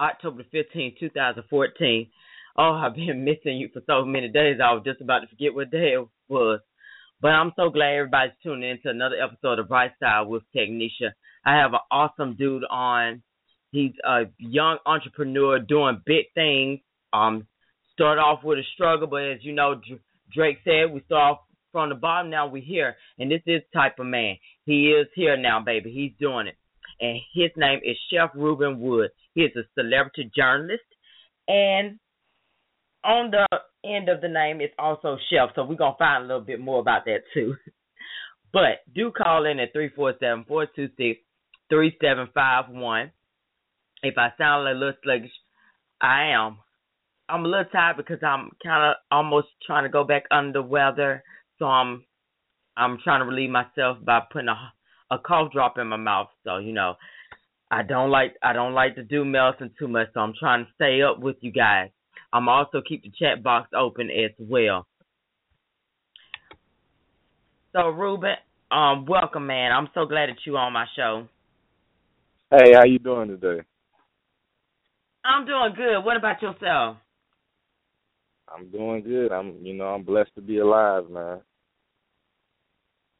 October 15, 2014. Oh, I've been missing you for so many days. I was just about to forget what day it was. But I'm so glad everybody's tuning in to another episode of Bright Side with Technisha. I have an awesome dude on. He's a young entrepreneur doing big things. Um, start off with a struggle, but as you know, Drake said, we start off from the bottom. Now we're here, and this is type of man. He is here now, baby. He's doing it, and his name is Chef Rueben Wood. He is a celebrity journalist, and on the end of the name is also Chef. So we're gonna find a little bit more about that too. but do call in at three four seven four two six three seven five one. If I sound a little sluggish, I am. I'm a little tired because I'm kind of almost trying to go back under weather, so I'm I'm trying to relieve myself by putting a a cough drop in my mouth. So you know, I don't like I don't like to do medicine too much, so I'm trying to stay up with you guys. I'm also keep the chat box open as well. So Rueben, um, welcome, man. I'm so glad that you on my show. Hey, how you doing today? I'm doing good. What about yourself? I'm doing good. I'm, you know, I'm blessed to be alive, man.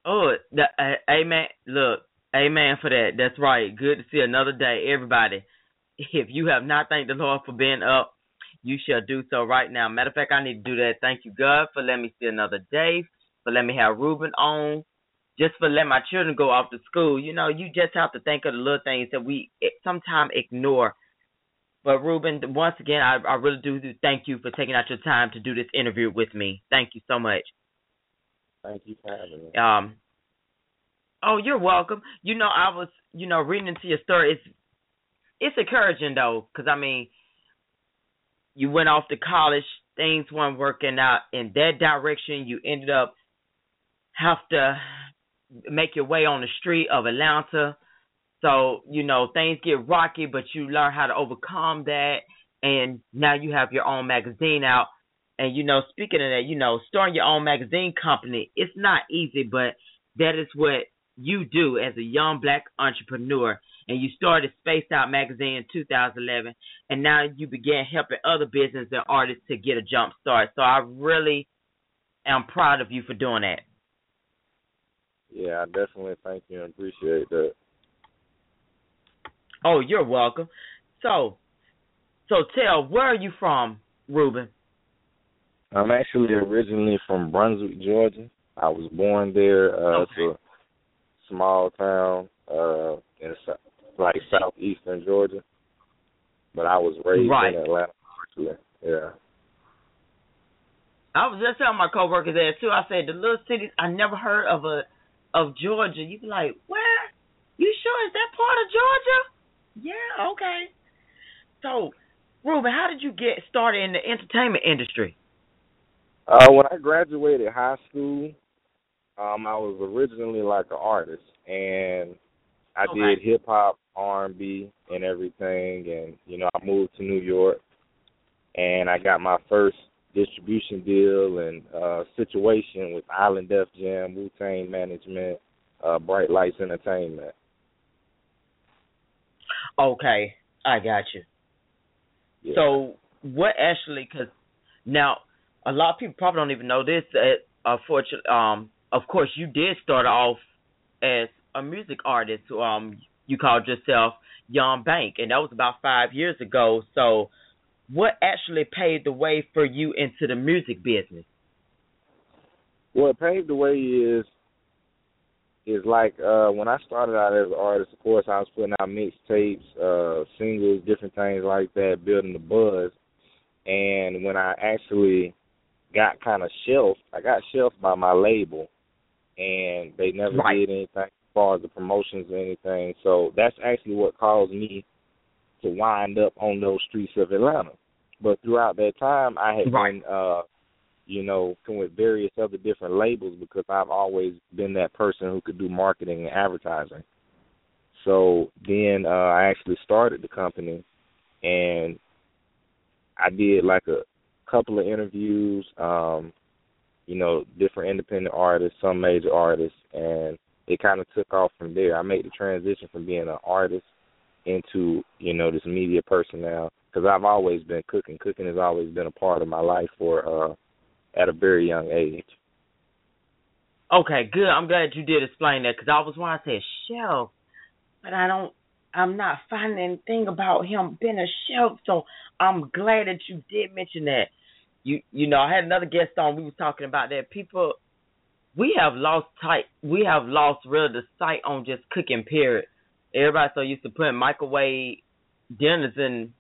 Oh, the, uh, amen. Look, amen for that. That's right. Good to see another day, everybody. If you have not thanked the Lord for being up, you shall do so right now. Matter of fact, I need to do that. Thank you, God, for letting me see another day, for letting me have Rueben on, just for letting my children go off to school. You know, you just have to think of the little things that we sometimes ignore. But Rueben, once again, I, I really do thank you for taking out your time to do this interview with me. Thank you so much. Thank you for having me. Um. Oh, you're welcome. You know, I was, you know, reading into your story. It's it's encouraging though, because I mean, you went off to college, things weren't working out in that direction. You ended up have to make your way on the street of Atlanta. So, you know, things get rocky, but you learn how to overcome that. And now you have your own magazine out. And, you know, speaking of that, you know, starting your own magazine company, it's not easy, but that is what you do as a young black entrepreneur and you started Spaced Out Magazine in 2011, and now you began helping other business and artists to get a jump start. So I really am proud of you for doing that. Yeah, I definitely thank you and appreciate that. Oh, you're welcome. So, so tell, where are you from, Rueben? I'm actually originally from Brunswick, Georgia. I was born there. Uh, okay. It's a small town uh, in like southeastern Georgia, but I was raised right. in Atlanta. Yeah. I was just telling my coworkers there too. I said the little cities I never heard of a of Georgia. You be like, where? You sure is that part of Georgia? Yeah, okay. So, Rueben, how did you get started in the entertainment industry? Uh, when I graduated high school, um, I was originally like an artist, and I okay. did hip hop, R and B, and everything. And you know, I moved to New York, and I got my first distribution deal and uh situation with Island Def Jam, Wu Tang Management, uh, Bright Lights Entertainment. Okay, I got you. Yeah. So, what actually? Because now a lot of people probably don't even know this. That unfortunately, um, of course, you did start off as a music artist. Um, you called yourself Yung Bank, and that was about five years ago. So, what actually paved the way for you into the music business? What paved the way is is like uh when I started out as an artist, of course I was putting out mixtapes, uh singles, different things like that, building the buzz. And when I actually got kind of shelved, I got shelved by my label and they never right. did anything as far as the promotions or anything. So that's actually what caused me to wind up on those streets of Atlanta. But throughout that time, I had Right. been, uh, you know, with various other different labels because I've always been that person who could do marketing and advertising. So then uh, I actually started the company, and I did like a couple of interviews, um, you know, different independent artists, some major artists, and it kind of took off from there. I made the transition from being an artist into, you know, this media person now because I've always been cooking. Cooking has always been a part of my life for uh at a very young age. Okay, good. I'm glad you did explain that because I was when I said chef, but I don't. I'm not finding anything about him being a chef. So I'm glad that you did mention that. You you know, I had another guest on. We was talking about that. People, we have lost sight. We have lost real the sight on just cooking. Period. Everybody so used to putting microwave dinners in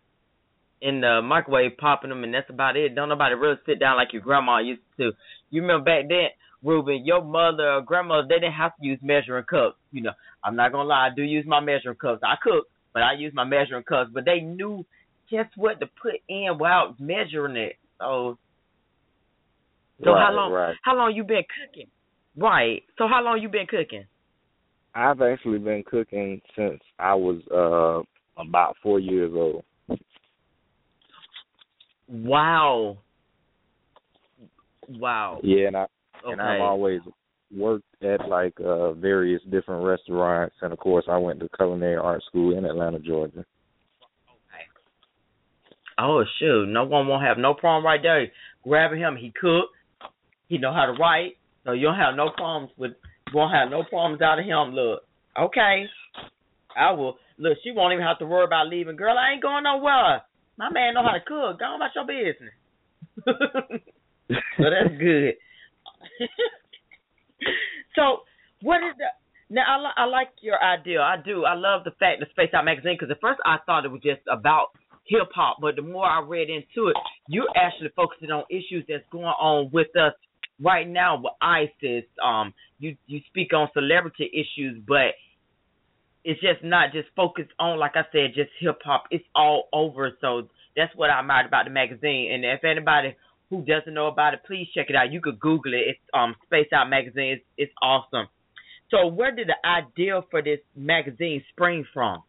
in the microwave, popping them, and that's about it. Don't nobody really sit down like your grandma used to. You remember back then, Rueben, your mother or grandmother, they didn't have to use measuring cups. You know, I'm not gonna lie, I do use my measuring cups. I cook, but I use my measuring cups. But they knew just what to put in without measuring it. So, so right, how long? Right. How long you been cooking? Right. So how long you been cooking? I've actually been cooking since I was uh about four years old. Wow. Wow. Yeah, and I Okay. and I've always worked at like uh various different restaurants and of course I went to culinary art school in Atlanta, Georgia. Oh shoot, no one won't have no problem right there. Grabbing him, he cook, he know how to write, so you don't have no problems with won't have no problems out of him. Look, okay, I will. Look, she won't even have to worry about leaving. Girl, I ain't going nowhere. My man know how to cook. Go on about your business. so that's good. so what is the now? I, li- I like your idea. I do. I love the fact the Space Out magazine because at first I thought it was just about hip hop, but the more I read into it, you're actually focusing on issues that's going on with us right now with ISIS. Um, you you speak on celebrity issues, but it's just not just focused on, like I said, just hip hop. It's all over. So that's what I admired about the magazine. And if anybody who doesn't know about it, please check it out. You could Google it. It's um Space Out magazine. It's, it's awesome. So where did the idea for this magazine spring from?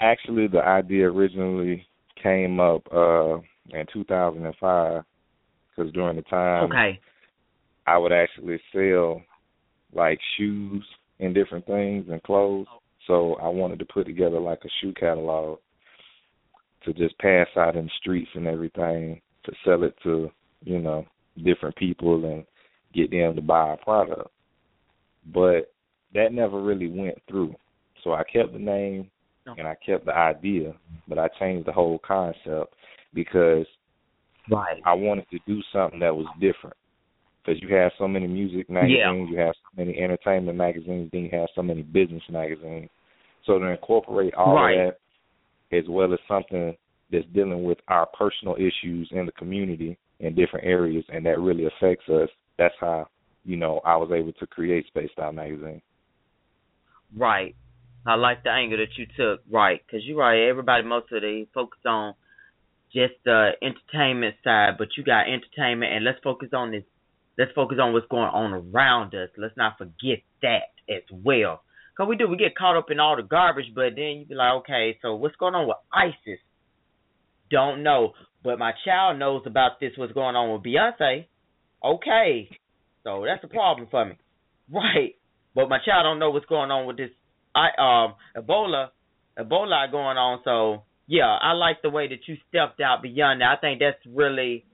Actually, the idea originally came up uh in 2005 because during the time Okay. I would actually sell like shoes and different things and clothes. So I wanted to put together like a shoe catalog to just pass out in the streets and everything to sell it to, you know, different people and get them to buy our product. But that never really went through. So I kept the name and I kept the idea, but I changed the whole concept because Right. I wanted to do something that was different. Because you have so many music magazines, you have so many entertainment magazines, then you have so many business magazines. So to incorporate all Right. of that, as well as something that's dealing with our personal issues in the community in different areas, and that really affects us. That's how you know I was able to create Spaced Out magazine. Right. I like the angle that you took. Right. Because you're right. Everybody, most of they focus on just the entertainment side, but you got entertainment, and let's focus on this. Let's focus on what's going on around us. Let's not forget that as well. Cause we do, we get caught up in all the garbage, but then you be like, okay, so what's going on with ISIS? Don't know, but my child knows about this. What's going on with Beyonce? Okay, so that's a problem for me, right? But my child don't know what's going on with this I um Ebola, Ebola going on. So yeah, I like the way that you stepped out beyond that. I think that's really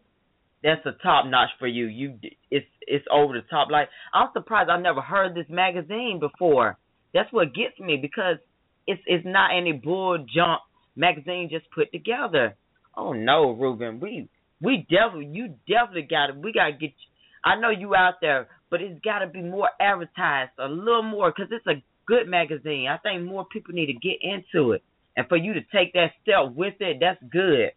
that's a top notch for you. You it's it's over the top. Like I'm surprised I never heard this magazine before. That's what gets me because it's it's not any bull junk magazine just put together. Oh no, Rueben, we we definitely you definitely got to we got to get. I know you out there, but it's got to be more advertised a little more because it's a good magazine. I think more people need to get into it, and for you to take that step with it, that's good.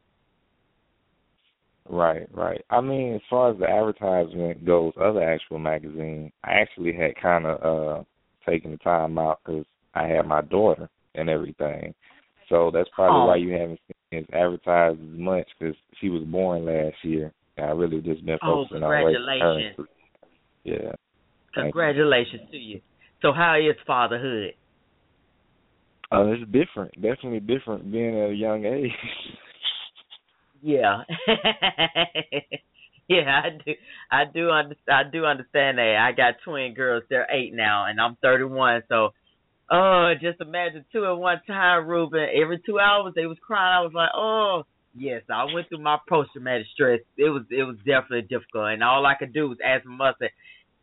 Right, right. I mean, as far as the advertisement goes, other actual magazine, I actually had kind of uh taken the time out because I had my daughter and everything. So that's probably Oh. why you haven't seen is advertised as much because she was born last year. I really just been Oh, focusing on raising congratulations. her. Yeah. Thank you. Congratulations to you. So how is fatherhood? Uh, it's different. Definitely different being at a young age. Yeah. yeah, I do. I do understand. I do understand that. I got twin girls. They're eight now, and I'm 31. So, oh, just imagine two at one time, Rueben. Every two hours they was crying. I was like, oh, yes. I went through my post traumatic stress. It was it was definitely difficult, and all I could do was ask my mother,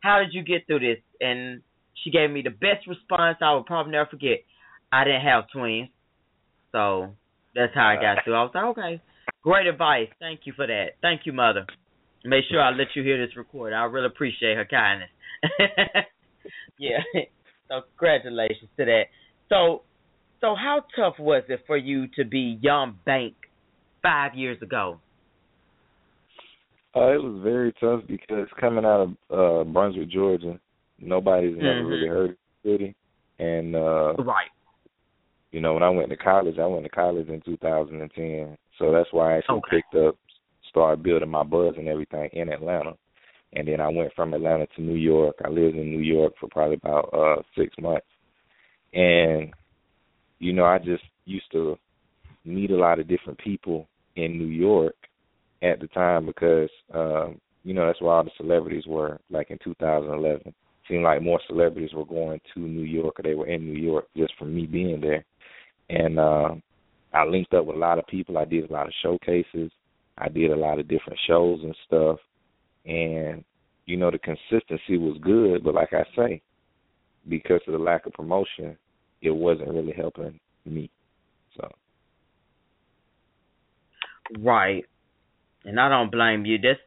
"How did you get through this?" And she gave me the best response I would probably never forget. I didn't have twins, so that's how I got through. I was like, okay. Great advice. Thank you for that. Thank you, mother. Make sure I let you hear this record. I really appreciate her kindness. yeah. So congratulations to that. So so how tough was it for you to be Yung Bank five years ago? Uh, it was very tough because coming out of uh Brunswick, Georgia, nobody's never Mhm. really heard of the city. And uh Right. you know, when I went to college, I went to college in 2010. So that's why I actually Okay. picked up, started building my buzz and everything in Atlanta. And then I went from Atlanta to New York. I lived in New York for probably about uh 6 months. And you know, I just used to meet a lot of different people in New York at the time because um you know, that's where all the celebrities were like in 2011 seemed like more celebrities were going to New York or they were in New York just from me being there. And um I linked up with a lot of people. I did a lot of showcases. I did a lot of different shows and stuff. And you know the consistency was good, but like I say, because of the lack of promotion, it wasn't really helping me. So Right. And I don't blame you. That's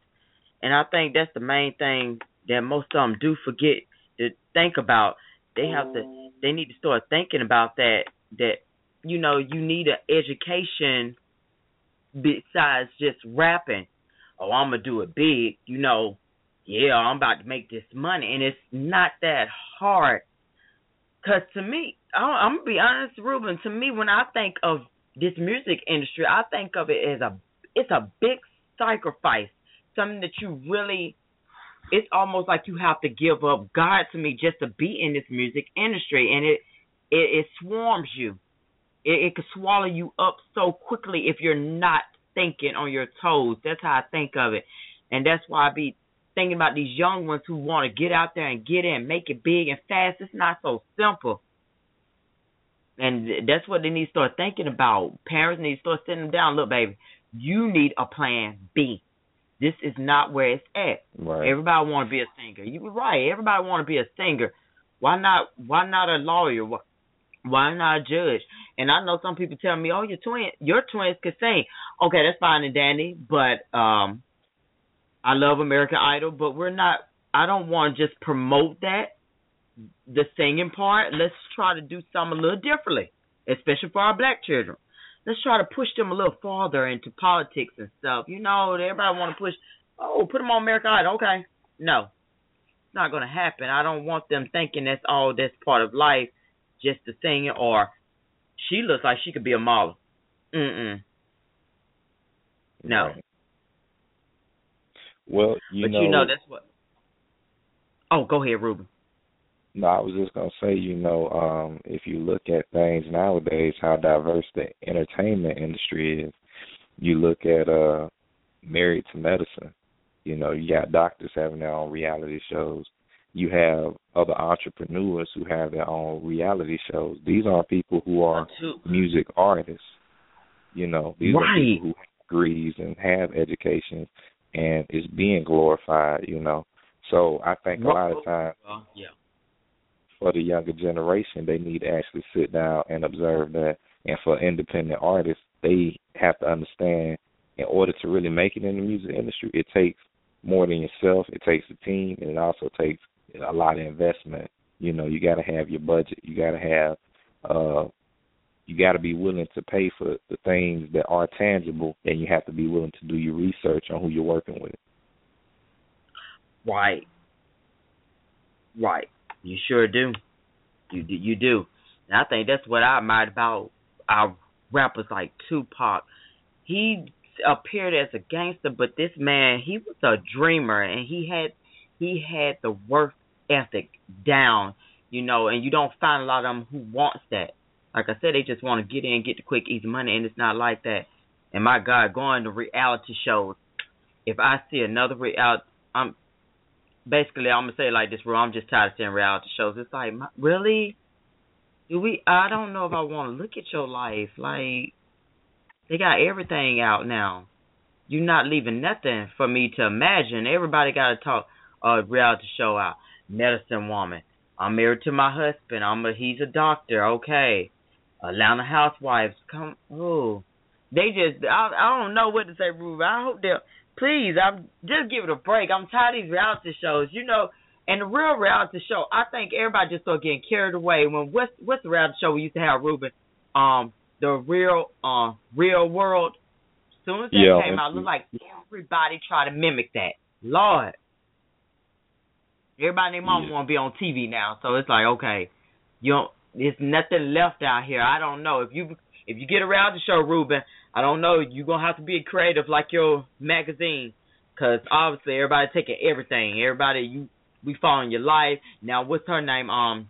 and I think that's the main thing that most of them do forget to think about. They have to mm. they need to start thinking about that that you know, you need an education besides just rapping. Oh, I'm gonna do it big, you know. Yeah, I'm about to make this money, and it's not that hard. Cause to me, I- I'm gonna be honest, Rueben. To me, when I think of this music industry, I think of it as a it's a big sacrifice, something that you really. It's almost like you have to give up God to me just to be in this music industry, and it it, it swarms you. It, it could swallow you up so quickly if you're not thinking on your toes. That's how I think of it, and that's why I be thinking about these young ones who want to get out there and get in, make it big and fast. It's not so simple. And that's what they need to start thinking about. Parents need to start sitting them down. Look, baby, you need a plan B. This is not where it's at. right. Everybody want to be a singer. You were right. Everybody want to be a singer. Why not? Why not a lawyer? Why, why not a judge? And I know some people tell me, "Oh, your twin, your twins could sing." Okay, that's fine and dandy, but um, I love American Idol, but we're not. I don't want to just promote that, the singing part. Let's try to do something a little differently, especially for our black children. Let's try to push them a little farther into politics and stuff. You know, everybody want to push. Oh, put them on American Idol. Okay, no, it's not going to happen. I don't want them thinking that's all that's part of life, just the singing. Or she looks like she could be a model. Mm mm. No. Well, you but know, you know that's what. Oh, go ahead, Rueben. No, I was just gonna say, you know, um, if you look at things nowadays, how diverse the entertainment industry is. You look at uh Married to Medicine. You know, you got doctors having their own reality shows. You have other entrepreneurs who have their own reality shows. These are people who are music artists. You know, these are people who have degrees and have education and is being glorified, you know. So I think a lot of times Well, yeah. For the younger generation, they need to actually sit down and observe that. And for independent artists, they have to understand in order to really make it in the music industry, it takes more than yourself. It takes a team, and it also takes a lot of investment. You know, you got to have your budget. You got to have, uh, you got to be willing to pay for the things that are tangible, and you have to be willing to do your research on who you're working with. Right. Right. You sure do. You. You do. And I think that's what I admired about our rappers like Tupac he appeared as a gangster, but this man, he was a dreamer, and he had he had the work ethic down, you know, and you don't find a lot of them who wants that. Like I said, they just want to get in, get the quick, easy money, and it's not like that. And my God, going to reality shows. If I see another reality, I'm basically I'm gonna say like this. I'm just tired of seeing reality shows. It's like, my, really? Do we? I don't know if I want to look at your life. Like, they got everything out now. You're not leaving nothing for me to imagine. Everybody got to talk a reality show out. Medicine woman. I'm married to my husband. I'm a he's a doctor. Okay. Atlanta housewives. Come. Oh, they just. I I don't know what to say, Rueben. I hope they'll. Please, I'm just give it a break. I'm tired of these reality shows. You know, and the real reality show. I think everybody just start getting carried away. When what's what's the reality show we used to have, Rueben? Um, the real uh real world. As soon as that Yeah, came out, it looked like everybody tried to mimic that. Lord. Everybody and their mom Yeah. want to be on TV now, so it's like okay, you don't. There's nothing left out here. I don't know if you if you get around the show, Rueben. I don't know. You're gonna have to be creative like your magazine, cause obviously everybody taking everything. Everybody you we following your life. Now what's her name? Um,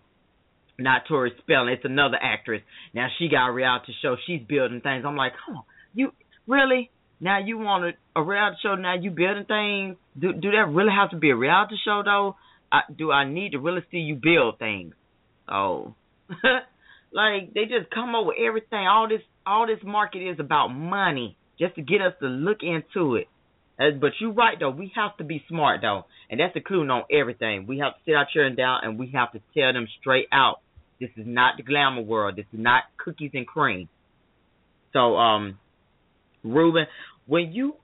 not Tori Spelling. It's another actress. Now she got a reality show. She's building things. I'm like, come on, you really? Now you want a, a reality show? Now you building things? Do do that really have to be a reality show though? I, do I need to really see you build things? Oh, like they just come up with everything. All this all this market is about money, just to get us to look into it. Uh, but you're right though. We have to be smart though, and that's including on everything. We have to sit our and down, and we have to tell them straight out. This is not the glamour world. This is not cookies and cream. So, um, Rueben, when you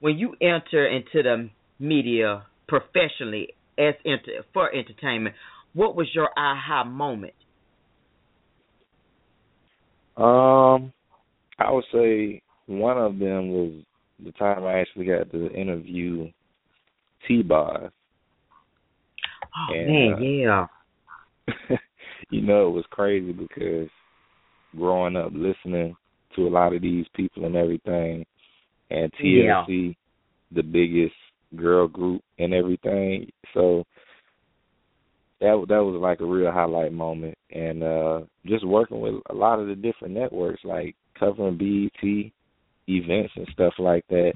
when you enter into the media professionally as enter, for entertainment, what was your aha moment? Um, I would say one of them was the time I actually got to interview T Boz. Oh And, man, uh, yeah. you know, it was crazy because growing up listening to a lot of these people and everything, and Yeah. TLC, the biggest girl group and everything. So that that was like a real highlight moment, and uh just working with a lot of the different networks, like covering BET events and stuff like that.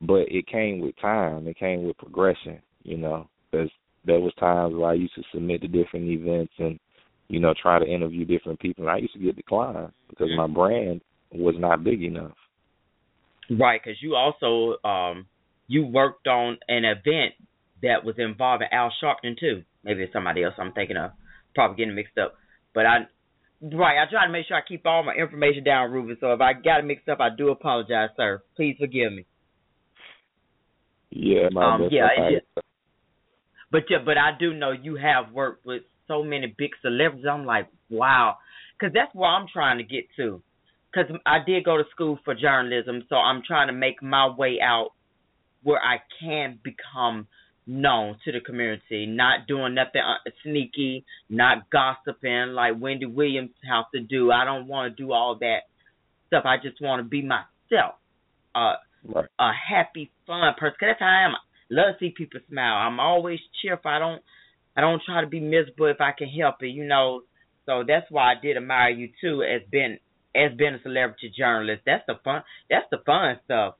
But it came with time. It came with progression, you know, because there was times where I used to submit to different events and you know try to interview different people. And I used to get declined because my brand was not big enough. Right, because you also um you worked on an event that was involving Al Sharpton too. Maybe it's somebody else I'm thinking of. Probably getting mixed up. But I right, I try to make sure I keep all my information down, Rueben. So if I got it mixed up, I do apologize, sir. Please forgive me. Yeah, my Um, yeah, it. But yeah, but I do know you have worked with so many big celebrities. I'm like, wow, because that's where I'm trying to get to. Because I did go to school for journalism, so I'm trying to make my way out where I can become known to the community, not doing nothing uh, sneaky, not gossiping like Wendy Williams has to do. I don't want to do all that stuff. I just want to be myself. Uh, Right. a happy, fun person. 'Cause that's how I am. Love to see people smile. I'm always cheerful. I don't, I don't try to be miserable if I can help it. You know. So that's why I did admire you too, as being as being a celebrity journalist. That's the fun. That's the fun stuff.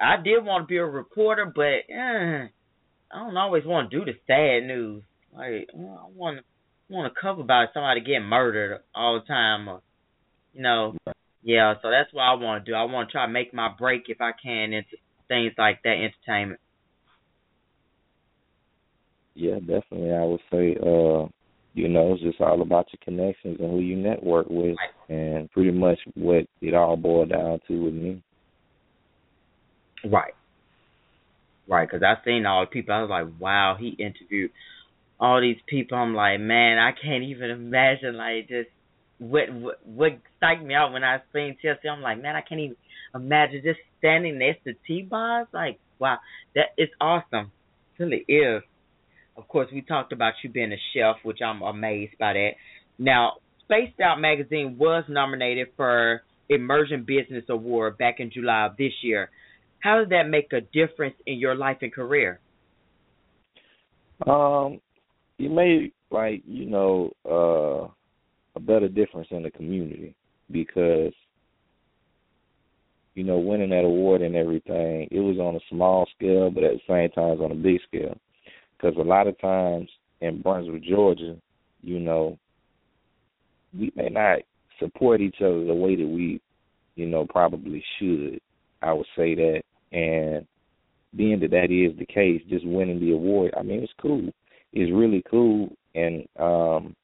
I did want to be a reporter, but eh, I don't always want to do the sad news. Like I want to want to cover about somebody getting murdered all the time, or you know. Yeah, so that's what I want to do. I want to try to make my break if I can into things like that, entertainment. Yeah, definitely. I would say, uh, you know, it's just all about your connections and who you network with, and pretty much what it all boiled down to with me. Right. Right, because I seen all the people. I was like, wow, he interviewed all these people. I'm like, man, I can't even imagine like just what what, what psyched me out when I seen TLC. I'm like, man, I can't even imagine just standing next to T-Boz. Like, wow, that is awesome. It really is. Of course, we talked about you being a chef, which I'm amazed by that. Now, Spaced Out magazine was nominated for Emerging Business Award back in July of this year. How does that make a difference in your life and career? Um, you made like you know uh, a better difference in the community because you know winning that award and everything. It was on a small scale, but at the same time, it was on a big scale. Because a lot of times in Brunswick, Georgia, you know, we may not support each other the way that we, you know, probably should. I would say that, and being that that is the case, just winning the award, I mean, it's cool. It's really cool, and um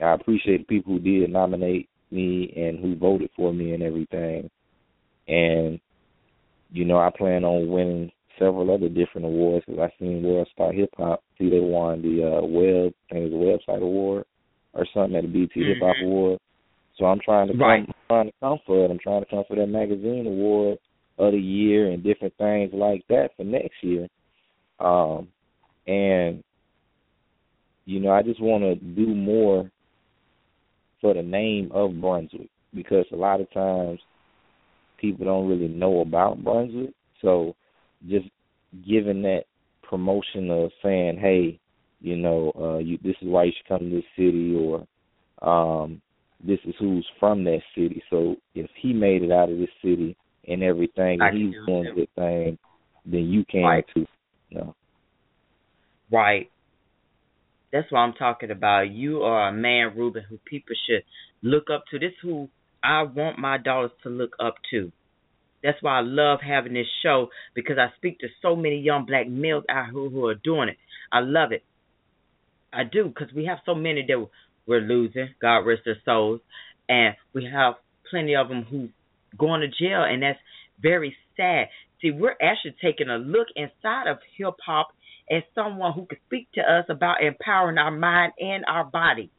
I appreciate the people who did nominate me and who voted for me and everything. And you know, I plan on winning several other different awards because I seen World Star Hip Hop. See, they won the uh, web, I think it was a website award or something at the mm-hmm. Hip Hop Award. So I'm trying to right. come, trying to come for it. I'm trying to come for that magazine award of the year and different things like that for next year. Um, and you know, I just want to do more for the name of Brunswick because a lot of times people don't really know about Brunswick. So just giving that promotion of saying, hey, you know, uh, you, this is why you should come to this city, or um, this is who's from that city. So if he made it out of this city and everything, and he's doing good thing, then you can right. too. No. Right. That's what I'm talking about. You are a man, Rueben, who people should look up to. This who I want my daughters to look up to. That's why I love having this show because I speak to so many young black males out here who are doing it. I love it. I do because we have so many that we're losing. God rest their souls, and we have plenty of them who going to jail, and that's very sad. See, we're actually taking a look inside of hip hop as someone who could speak to us about empowering our mind and our body.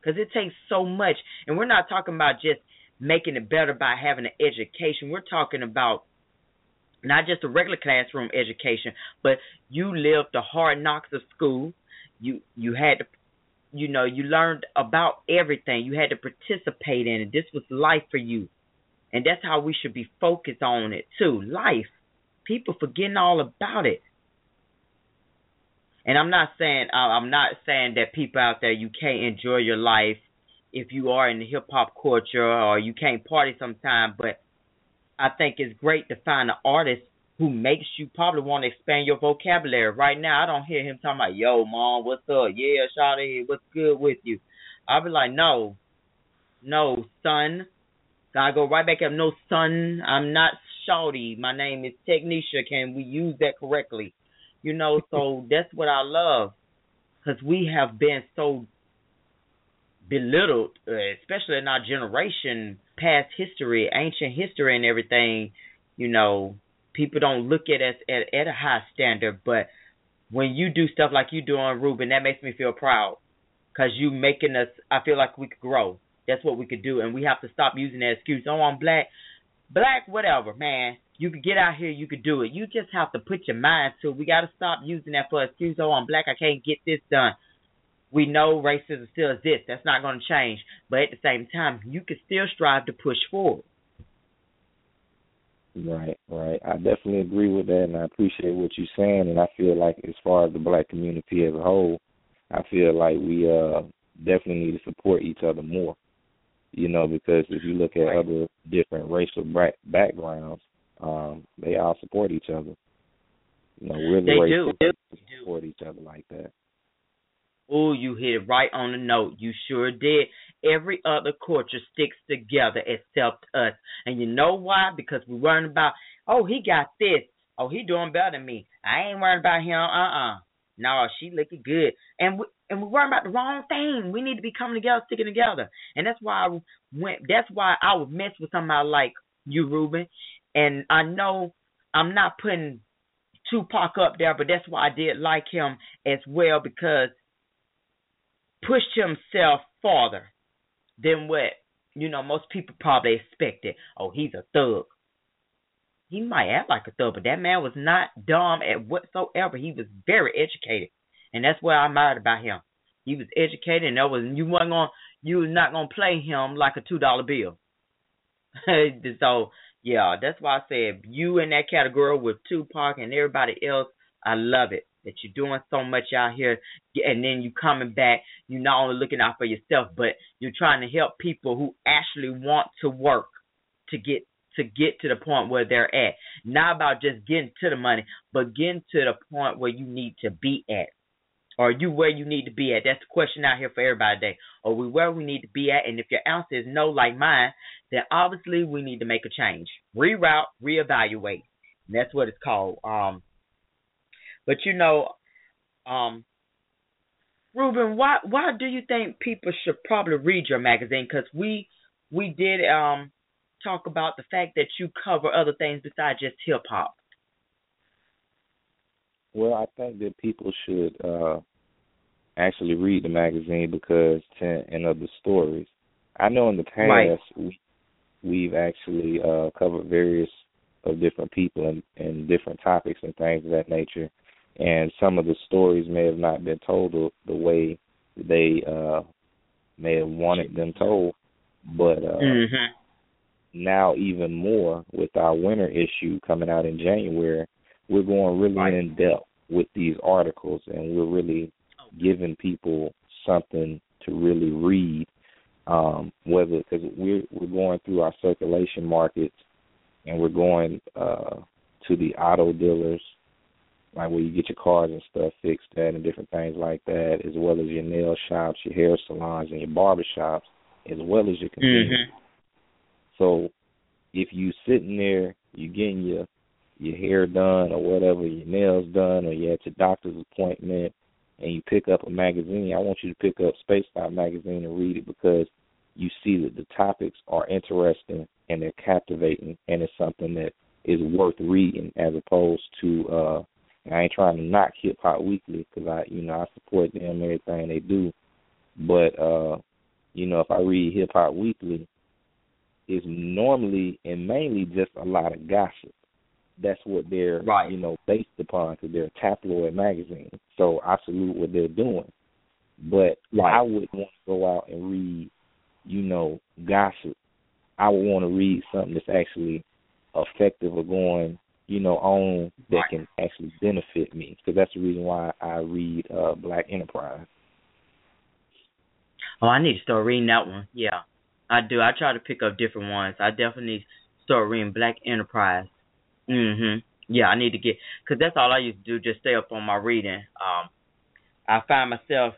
Because it takes so much. And we're not talking about just making it better by having an education. We're talking about not just a regular classroom education, but you lived the hard knocks of school. You you had to you know, you learned about everything. You had to participate in it. This was life for you. And that's how we should be focused on it too. Life. People forgetting all about it. And I'm not saying I'm not saying that people out there you can't enjoy your life if you are in the hip hop culture or you can't party sometime, but I think it's great to find an artist who makes you probably want to expand your vocabulary. Right now, I don't hear him talking about, "Yo, mom, what's up? Yeah, shout shawty, what's good with you?" I'll be like, "No, no, son." I go right back up. No, son, I'm not shawty. My name is Technisha. Can we use that correctly? You know, so that's what I love, because we have been so belittled, uh, especially in our generation, past history, ancient history, and everything. You know, people don't look at us at, at a high standard, but when you do stuff like you do on Rueben, that makes me feel proud, because you making us. I feel like we could grow. That's what we could do, and we have to stop using that excuse. Oh, I'm black, black, whatever, man. You could get out here, you could do it. You just have to put your mind to it. We got to stop using that for excuse. Oh, I'm black, I can't get this done. We know racism still exists. That's not going to change. But at the same time, you can still strive to push forward. Right, right. I definitely agree with that, and I appreciate what you're saying. And I feel like, as far as the black community as a whole, I feel like we uh definitely need to support each other more. You know, because if you look at right. other different racial back- backgrounds, um, they all support each other. You know, we're the they race do. support each other like that. Oh, you hit it right on the note. You sure did. Every other culture sticks together except us. And you know why? Because we're worrying about, oh, he got this. Oh, he doing better than me. I ain't worrying about him. Uh-uh. No, she looking good. And we, and we're worrying about the wrong thing. We need to be coming together, sticking together. And that's why I went. That's why I would mess with somebody like you, Rueben, and I know I'm not putting Tupac up there, but that's why I did like him as well because pushed himself farther than what you know most people probably expected. Oh, he's a thug. He might act like a thug, but that man was not dumb at whatsoever. He was very educated, and that's what I admired about him. He was educated, and that was you wasn't going you was not gonna play him like a two dollar bill. so yeah, that's why I said you in that category with Tupac and everybody else. I love it that you're doing so much out here, and then you coming back. You're not only looking out for yourself, but you're trying to help people who actually want to work to get to get to the point where they're at. Not about just getting to the money, but getting to the point where you need to be at. Are you where you need to be at? That's the question out here for everybody today. Are we where we need to be at? And if your answer is no, like mine, then obviously we need to make a change, reroute, reevaluate. And that's what it's called. Um, but you know, um, Rueben, why why do you think people should probably read your magazine? Because we we did um talk about the fact that you cover other things besides just hip hop. Well, I think that people should uh actually read the magazine because ten and other stories. I know in the past right. we we've actually uh covered various of different people and, and different topics and things of that nature. And some of the stories may have not been told the, the way they uh may have wanted them told. But uh mm-hmm. Now even more with our winter issue coming out in January, we're going really right. in depth with these articles, and we're really giving people something to really read. Um, whether because we're we're going through our circulation markets, and we're going uh, to the auto dealers, like where you get your cars and stuff fixed at, and different things like that, as well as your nail shops, your hair salons, and your barber shops, as well as your. Mm-hmm. So if you sitting there, you getting your your hair done or whatever, your nails done, or you're at your doctor's appointment, and you pick up a magazine, I want you to pick up Spaced Out magazine and read it because you see that the topics are interesting and they're captivating, and it's something that is worth reading as opposed to. uh I ain't trying to knock Hip Hop Weekly because I, you know, I support them and everything they do, but uh, you know, if I read Hip Hop Weekly, it's normally and mainly just a lot of gossip that's what they're right. you know based upon because they're a tabloid magazine. So I salute what they're doing, but right. I wouldn't want to go out and read you know gossip. I would want to read something that's actually effective or going you know on that right. can actually benefit me because that's the reason why I read uh Black Enterprise. Oh, I need to start reading that one. Yeah, I do. I try to pick up different ones. I definitely start reading Black Enterprise. Mhm. Yeah, I need to get because that's all I used to do. Just stay up on my reading. Um, I find myself.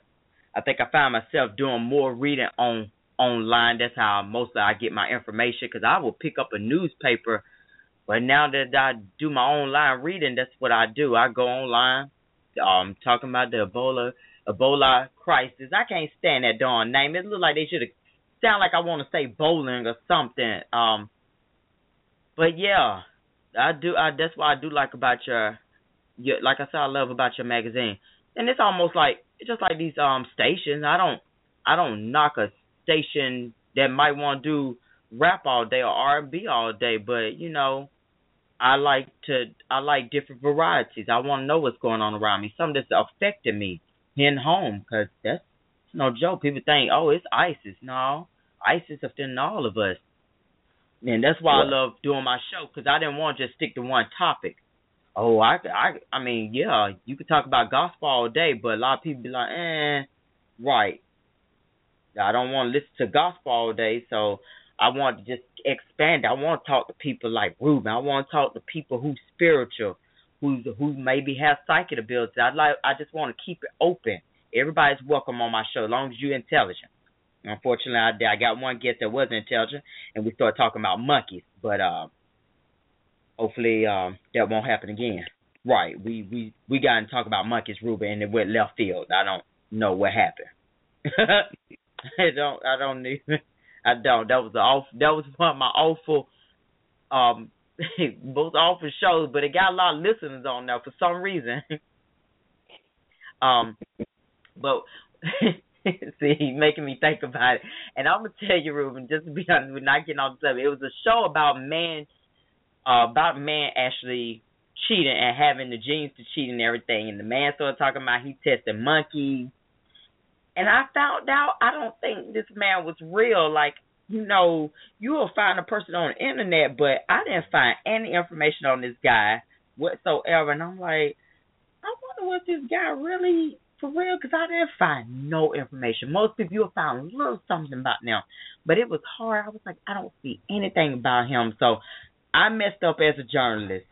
I think I find myself doing more reading on online. That's how mostly I get my information because I will pick up a newspaper. But now that I do my online reading, that's what I do. I go online, um, talking about the Ebola Ebola crisis. I can't stand that darn name. It look like they should have sound like I want to say bowling or something. Um, but yeah, I do. I that's what I do like about your, your like I said, I love about your magazine. And it's almost like it's just like these um stations. I don't I don't knock a station that might want to do rap all day or R and B all day, but you know, I like to I like different varieties. I want to know what's going on around me, something that's affecting me in home, because that's no joke. People think, oh, it's ISIS. No, ISIS affecting all of us. And that's why I love doing my show because I didn't want to just stick to one topic. Oh, I, I, I mean, yeah, you could talk about gospel all day, but a lot of people be like, eh, right. I don't want to listen to gospel all day, so I want to just expand. I want to talk to people like Rueben. I want to talk to people who's spiritual, who's who maybe have psychic abilities. I like. I just want to keep it open. Everybody's welcome on my show, as long as you're intelligent. Unfortunately, I, I got one guest that wasn't intelligent, and we started talking about monkeys. But uh, hopefully, um, that won't happen again. Right? We we we got to talk about monkeys, Rueben, and it went left field. I don't know what happened. I don't. I don't even. I don't. That was the off. That was one of my awful, um, both awful shows. But it got a lot of listeners on there for some reason. um, but See, making me think about it. And I'm gonna tell you, Rueben, just to be honest, we're not getting off the subject. It was a show about man, uh, about man actually cheating and having the genes to cheat and everything. And the man started talking about he tested monkeys. And I found out I don't think this man was real. Like you know, you will find a person on the internet, but I didn't find any information on this guy whatsoever. And I'm like, I wonder what this guy really for real, because I didn't find no information. Most people you'll find a little something about them, but it was hard. I was like, I don't see anything about him. So I messed up as a journalist.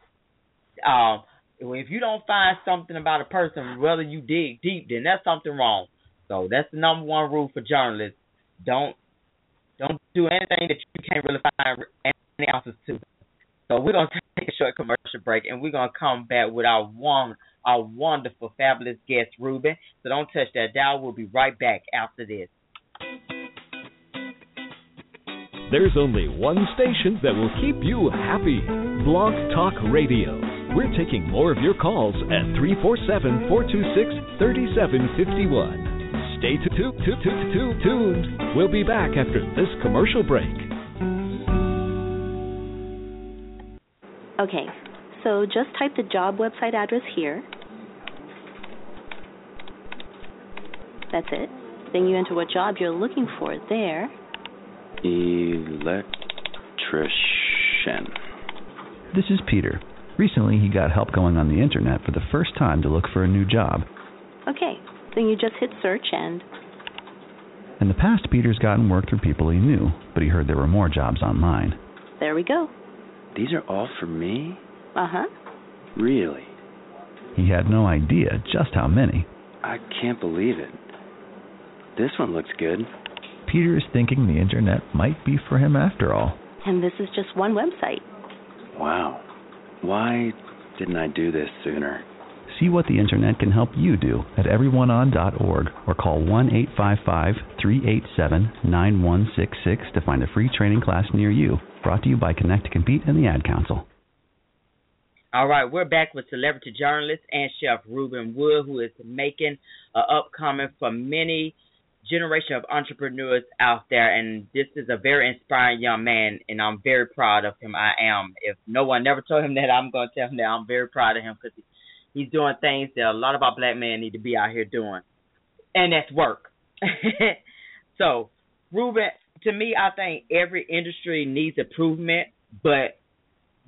Um, if you don't find something about a person, whether you dig deep, then that's something wrong. So that's the number one rule for journalists. Don't don't do anything that you can't really find any answers to. So we're gonna take a short commercial break, and we're gonna come back with our one, our wonderful, fabulous guest, Rueben. So don't touch that dial. We'll be right back after this. There's only one station that will keep you happy Blog Talk Radio. We're taking more of your calls at 347 426 3751. Stay tuned. We'll be back after this commercial break. Okay, so just type the job website address here. That's it. Then you enter what job you're looking for there. Electrician. This is Peter. Recently, he got help going on the internet for the first time to look for a new job. Okay, then you just hit search and. In the past, Peter's gotten work through people he knew, but he heard there were more jobs online. There we go. These are all for me? Uh huh. Really? He had no idea just how many. I can't believe it. This one looks good. Peter is thinking the internet might be for him after all. And this is just one website. Wow. Why didn't I do this sooner? See what the internet can help you do at everyoneon.org or call 1 855 387 9166 to find a free training class near you. Brought to you by Connect to Compete and the Ad Council. All right, we're back with celebrity journalist and chef Rueben Wood, who is making an upcoming for many generation of entrepreneurs out there, and this is a very inspiring young man, and I'm very proud of him. I am. If no one never told him that, I'm going to tell him that I'm very proud of him because he's doing things that a lot of our black men need to be out here doing, and that's work. so, Rueben, to me, I think every industry needs improvement, but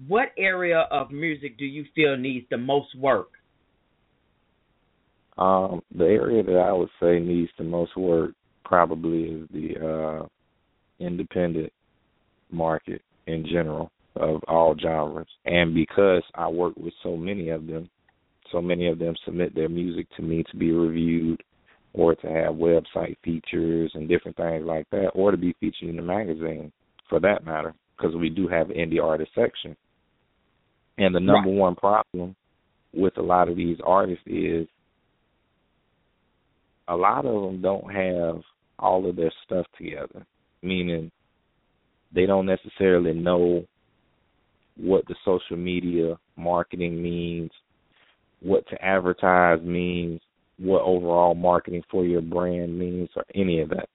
what area of music do you feel needs the most work? Um, the area that I would say needs the most work probably is the uh, independent market in general of all genres. And because I work with so many of them, so many of them submit their music to me to be reviewed or to have website features and different things like that, or to be featured in the magazine for that matter, because we do have an indie artist section. And the number right. one problem with a lot of these artists is a lot of them don't have all of their stuff together, meaning they don't necessarily know what the social media marketing means, what to advertise means, what overall marketing for your brand means, or any of that.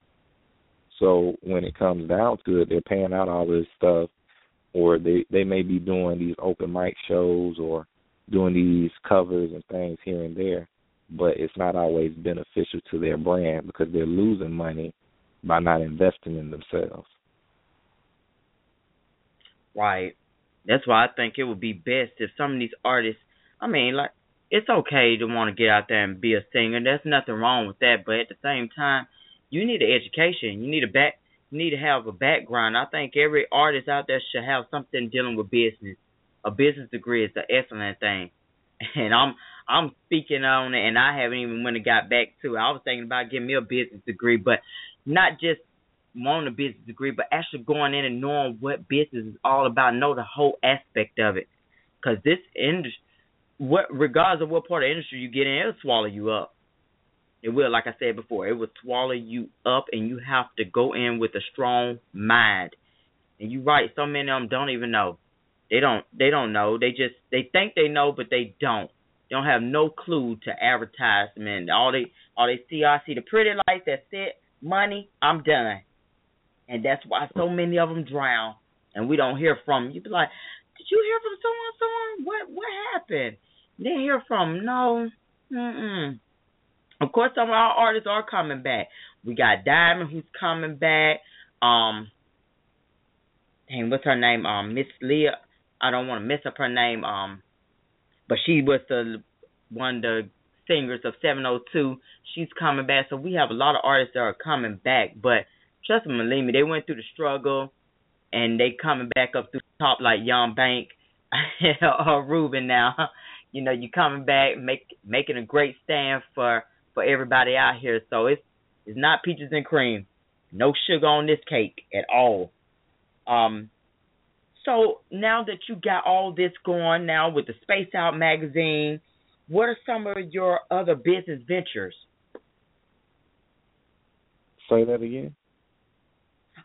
So when it comes down to it, they're paying out all this stuff, or they they may be doing these open mic shows or doing these covers and things here and there, but it's not always beneficial to their brand because they're losing money by not investing in themselves. Right. That's why I think it would be best if some of these artists, I mean, like, it's okay to want to get out there and be a singer. There's nothing wrong with that, but at the same time, you need an education. You need a back. You need to have a background. I think every artist out there should have something dealing with business. A business degree is an excellent thing, and I'm I'm speaking on it, and I haven't even when it got back to it. I was thinking about getting me a business degree, but not just wanting a business degree, but actually going in and knowing what business is all about, know the whole aspect of it. Because this industry, what regardless of what part of industry you get in, it'll swallow you up. It will, like I said before, it will swallow you up, and you have to go in with a strong mind. And you're right, so many of them don't even know. They don't. They don't know. They just they think they know, but they don't. They don't have no clue to advertisement. All they all they see, I see the pretty lights. That's it. Money. I'm done. And that's why so many of them drown, and we don't hear from. Them. You be like, did you hear from someone? Someone? What what happened? Didn't hear from. Them. No. Mm-mm. Of course, some of our artists are coming back. We got Diamond who's coming back. Um, dang, what's her name? Um, Miss Leah. I don't want to mess up her name. Um, but she was the one of the singers of 702. She's coming back, so we have a lot of artists that are coming back. But trust me, believe me, they went through the struggle, and they coming back up through the top like Yung Bank or Rueben now. You know, you coming back, make making a great stand for for everybody out here. So it's it's not peaches and cream. No sugar on this cake at all. Um so now that you got all this going now with the Spaced Out magazine, what are some of your other business ventures? Say that again.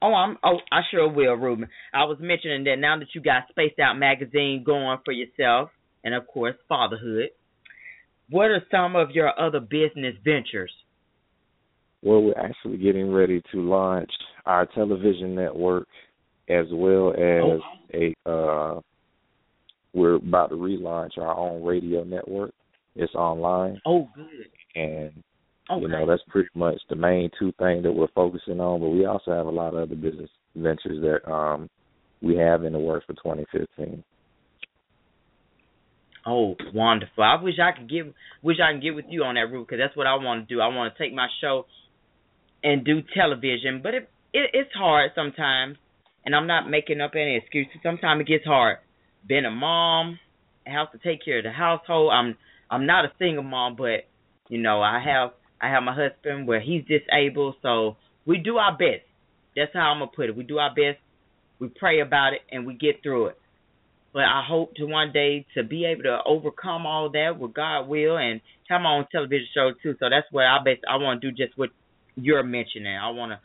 Oh, I'm. Oh, I sure will, Rueben. I was mentioning that now that you got Spaced Out magazine going for yourself, and of course fatherhood. What are some of your other business ventures? Well, we're actually getting ready to launch our television network as well as oh. a uh we're about to relaunch our own radio network. It's online. Oh good. And okay. you know, that's pretty much the main two things that we're focusing on, but we also have a lot of other business ventures that um we have in the works for 2015. Oh, wonderful! I wish I could get, wish I could get with you on that route because that's what I want to do. I want to take my show and do television, but it, it it's hard sometimes, and I'm not making up any excuses. Sometimes it gets hard. Being a mom, I have to take care of the household. I'm I'm not a single mom, but you know I have I have my husband where he's disabled, so we do our best. That's how I'm gonna put it. We do our best. We pray about it and we get through it but I hope to one day to be able to overcome all that with God will and have my own television show too. So that's what I best I want to do just what you're mentioning. I want to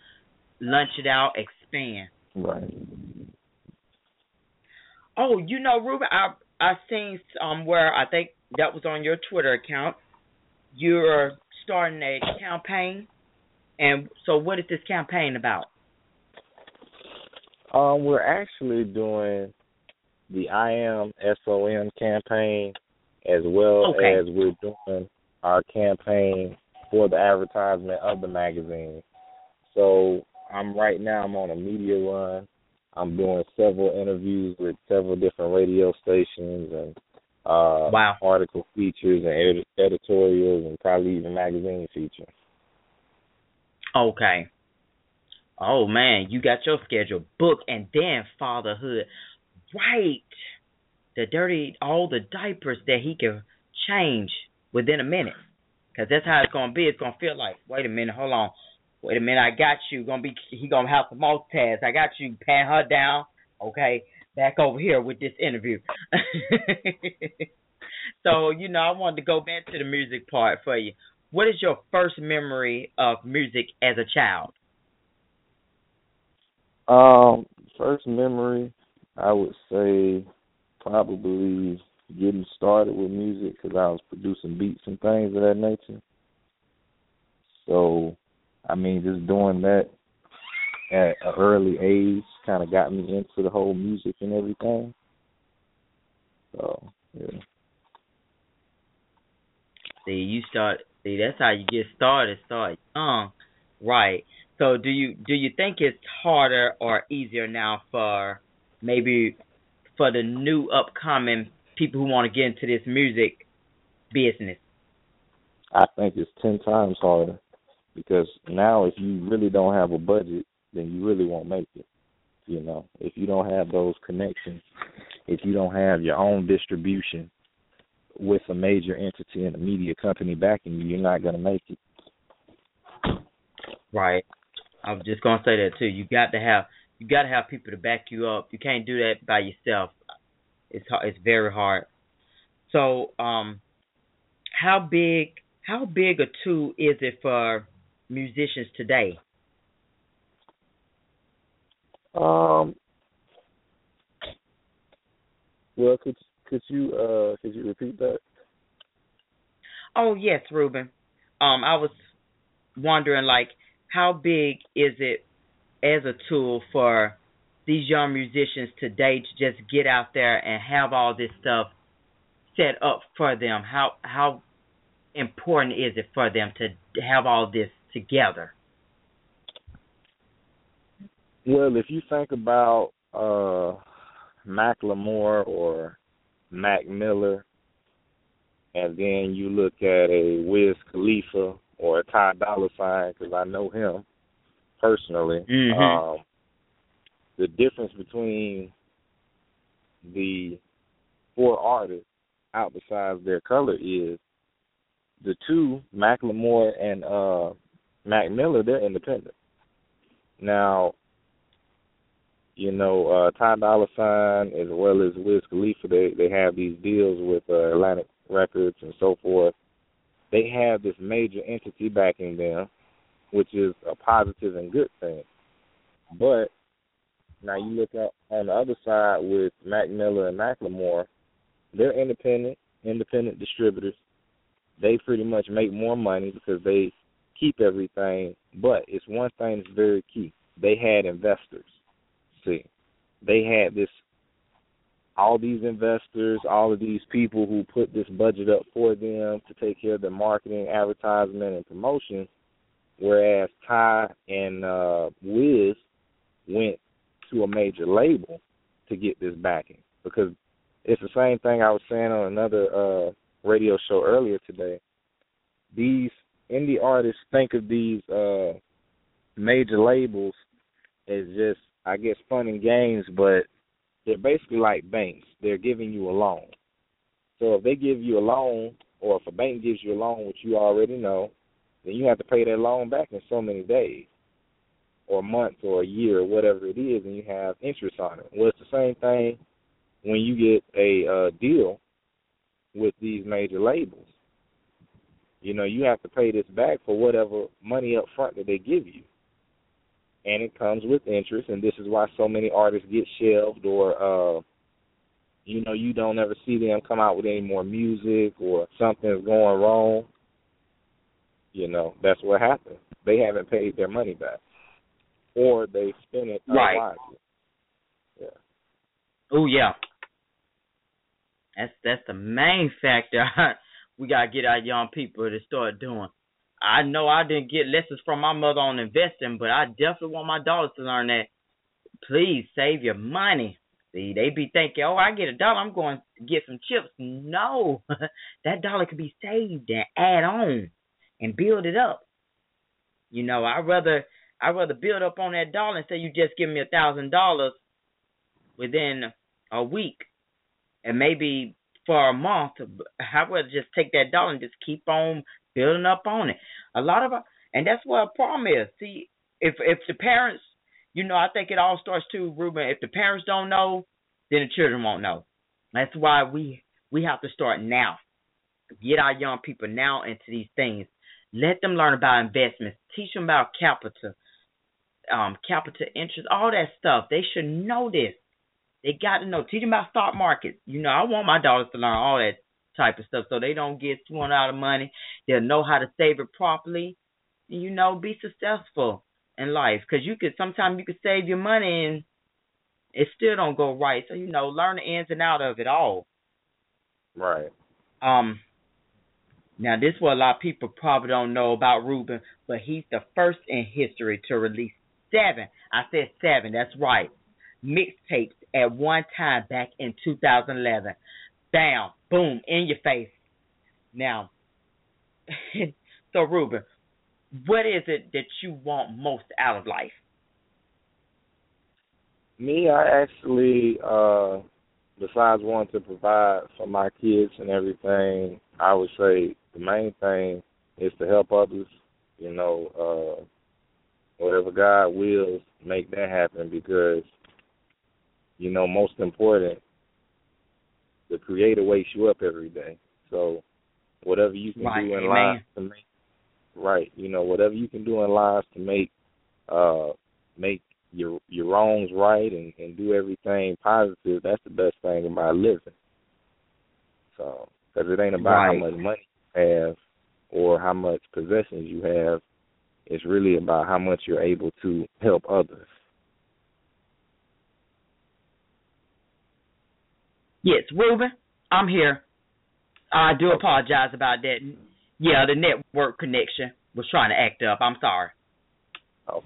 lunch it out, expand. Right. Oh, you know, Rueben, I I seen um where I think that was on your Twitter account. You're starting a campaign, and so what is this campaign about? Um, we're actually doing the I Am SOM campaign as well okay. as we're doing our campaign for the advertisement of the magazine. So I'm right now I'm on a media run. I'm doing several interviews with several different radio stations and uh wow. article features and ed- editorials and probably even magazine features. Okay. Oh man, you got your schedule booked and then fatherhood right. The dirty, all the diapers that he can change within a minute. Because that's how it's going to be. It's going to feel like, wait a minute, hold on. Wait a minute, I got you. Gonna be he gonna have to multitask. I got you. Pan her down. Okay, back over here with this interview. so you know, I wanted to go back to the music part for you. What is your first memory of music as a child? Um, first memory I would say probably getting started with music because I was producing beats and things of that nature. So, I mean, just doing that at an early age kind of got me into the whole music and everything. So, yeah. See, you start. See, that's how you get started. Start young, right? So, do you do you think it's harder or easier now for maybe for the new upcoming people who want to get into this music business? I think it's ten times harder because now if you really don't have a budget, then you really won't make it. You know, if you don't have those connections, if you don't have your own distribution with a major entity and a media company backing you, you're not going to make it. Right. I was just gonna say that too. You got to have you got to have people to back you up. You can't do that by yourself. It's hard. it's very hard. So, um, how big how big a tool is it for musicians today? Um. Well, could could you uh could you repeat that? Oh yes, Rueben. Um, I was wondering like how big is it as a tool for these young musicians today to just get out there and have all this stuff set up for them? How how important is it for them to have all this together? Well, if you think about uh Macklemore or Mac Miller, and then you look at a Wiz Khalifa or a Ty Dolla Sign because I know him personally. Mhm. Um, the difference between the four artists out besides their color is the two Macklemore and uh Mac Miller they're independent. Now, you know, uh Ty Dolla Sign as well as Wiz Khalifa they they have these deals with uh, Atlantic Records and so forth. They have this major entity backing them, which is a positive and good thing. But now you look at on the other side with Mac Miller and Macklemore, they're independent, independent distributors. They pretty much make more money because they keep everything. But it's one thing that's very key. They had investors. See, they had this. All these investors, all of these people who put this budget up for them to take care of their marketing, advertisement, and promotion, whereas Ty and uh, Wiz went to a major label to get this backing because it's the same thing I was saying on another uh radio show earlier today. These indie artists think of these uh major labels as just I guess fun and games, but they're basically like banks. They're giving you a loan. So if they give you a loan or if a bank gives you a loan which you already know, then you have to pay that loan back in so many days or months or a year or whatever it is and you have interest on it. Well it's the same thing when you get a uh, deal with these major labels. You know, you have to pay this back for whatever money up front that they give you. And it comes with interest and this is why so many artists get shelved or uh you know, you don't ever see them come out with any more music or something's going wrong. You know, that's what happens. They haven't paid their money back. Or they spend it Right. unwisely. Yeah. Oh yeah. That's that's the main factor we gotta get our young people to start doing. I know I didn't get lessons from my mother on investing, but I definitely want my daughters to learn that. Please save your money. See, they be thinking, oh, I get a dollar, I'm going to get some chips. No, that dollar could be saved and add on and build it up. You know, I rather I rather build up on that dollar and say you just give me a thousand dollars within a week and maybe for a month. I'd just take that dollar and just keep on building up on it. A lot of and that's what a problem is. See, if if the parents, you know, I think it all starts too, Rueben. If the parents don't know, then the children won't know. That's why we we have to start now. Get our young people now into these things. Let them learn about investments. Teach them about capital, um, capital interest, all that stuff. They should know this. They got to know. Teach them about stock markets. You know, I want my daughters to learn all that type of stuff so they don't get thrown out of money. They'll know how to save it properly. And, you know, be successful in life. Because you could sometimes you could save your money and it still don't go right. So you know, learn the ins and out of it all. Right. Um. Now this is what a lot of people probably don't know about Rueben, but he's the first in history to release seven. I said seven. That's right. Mixtapes at one time back in 2011. Bam, boom, in your face. Now, so Rueben, what is it that you want most out of life? Me, I actually, uh, besides wanting to provide for my kids and everything, I would say the main thing is to help others. You know, uh, whatever God wills, make that happen because, you know, most important, the Creator wakes you up every day. So, whatever you can Right, do in amen. life to make, right, you know, whatever you can do in life to make, uh, make your your wrongs right and and do everything positive. That's the best thing about living. So, because it ain't about Right. how much money you have or how much possessions you have. It's really about how much you're able to help others. Yes, Rueben, I'm here. I do oh. apologize about that. Yeah, the network connection was trying to act up. I'm sorry. Oh.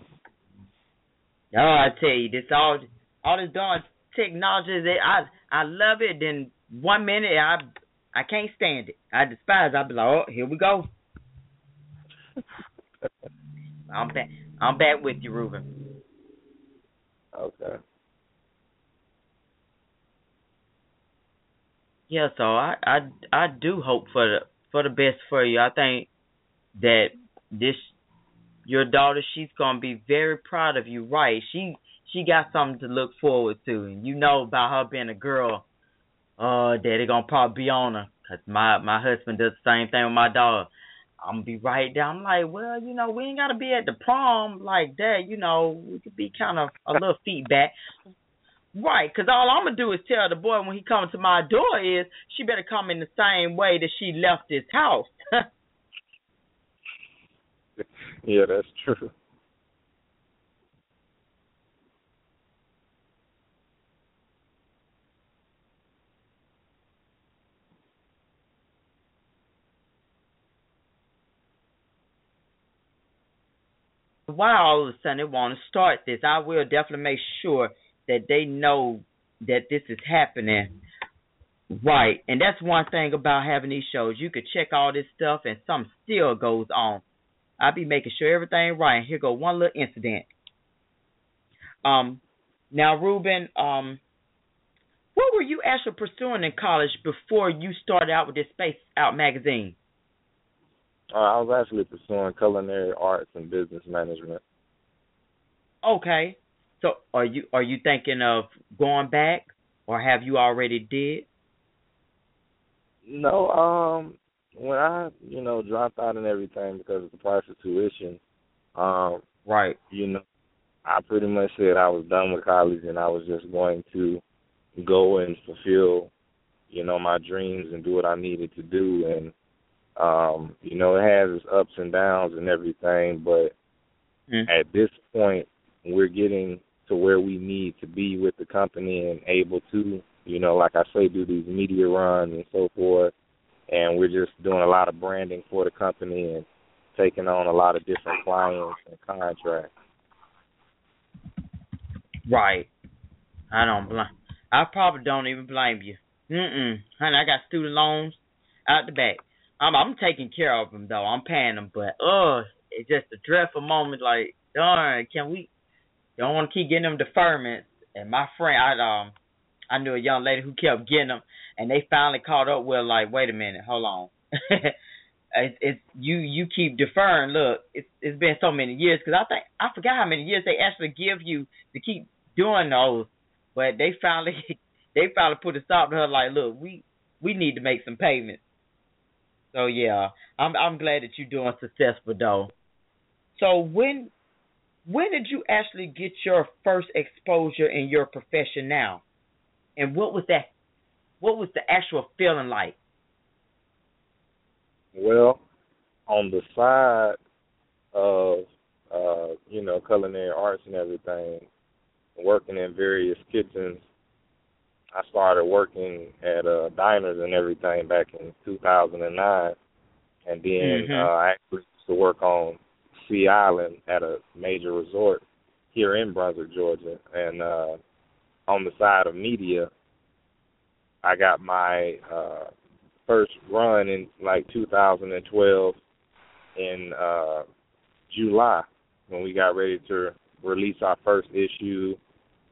Oh, I tell you, this all all this darn technology that I I love it. Then one minute I I can't stand it. I despise. I'll be like, oh, here we go. I'm back. I'm back with you, Rueben. Okay. Yeah, so I I I do hope for the for the best for you. I think that this your daughter she's gonna be very proud of you. Right? She she got something to look forward to, and you know about her being a girl. Uh, daddy gonna probably be on her. Cause my my husband does the same thing with my daughter. I'm gonna be right there. I'm like, well, you know, we ain't gotta be at the prom like that. You know, we could be kind of a little feedback. Right, because all I'm gonna do is tell the boy when he comes to my door is she better come in the same way that she left this house. yeah, that's true. Why all of a sudden they want to start this? I will definitely make sure that they know that this is happening. Right. And that's one thing about having these shows. You could check all this stuff and something still goes on. I'll be making sure everything right. And here go one little incident. Um now Rueben, um what were you actually pursuing in college before you started out with this Spaced Out magazine? Uh, I was actually pursuing culinary arts and business management. Okay. So are you are you thinking of going back, or have you already did? No, um, when I you know dropped out and everything because of the price of tuition, um, right, you know, I pretty much said I was done with college and I was just going to go and fulfill, you know, my dreams and do what I needed to do and um, you know, it has its ups and downs and everything, but mm. at this point we're getting to where we need to be with the company and able to, you know, like I say, do these media runs and so forth. And we're just doing a lot of branding for the company and taking on a lot of different clients and contracts. Right. I don't blame. I probably don't even blame you. Mm-mm. Honey, I got student loans out the back. I'm I'm taking care of them though. I'm paying them, but uh, it's just a dreadful moment. Like, darn, can we don't want to keep getting them deferments. And my friend, I um, I knew a young lady who kept getting them, and they finally caught up with like, wait a minute, hold on. it's, it's you you keep deferring. Look, it's it's been so many years because I think I forgot how many years they actually give you to keep doing those, but they finally they finally put a stop to her. Like, look, we we need to make some payments. So yeah, I'm I'm glad that you're doing successful though. So when when did you actually get your first exposure in your profession now? And what was that what was the actual feeling like? Well, on the side of uh, you know, culinary arts and everything, working in various kitchens, I started working at uh diners and everything back in two thousand and nine and then mm-hmm. uh I actually used to work on Sea Island at a major resort here in Brunswick, Georgia, and uh, on the side of media, I got my uh, first run in like 2012 in uh, July when we got ready to release our first issue.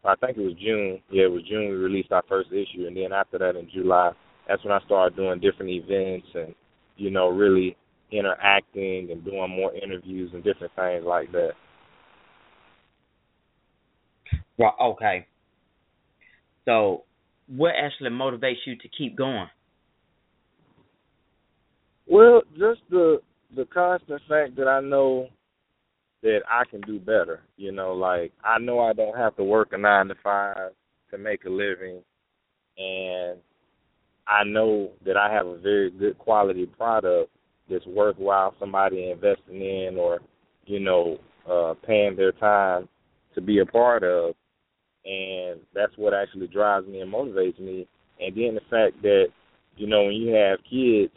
I think it was June. Yeah, it was June we released our first issue, and then after that in July, that's when I started doing different events and you know really interacting and doing more interviews and different things like that. Well, okay. So, what actually motivates you to keep going? Well, just the the constant fact that I know that I can do better. You know, like I know I don't have to work a nine to five to make a living, and I know that I have a very good quality product that's worthwhile somebody investing in or you know uh paying their time to be a part of and that's what actually drives me and motivates me and then the fact that you know when you have kids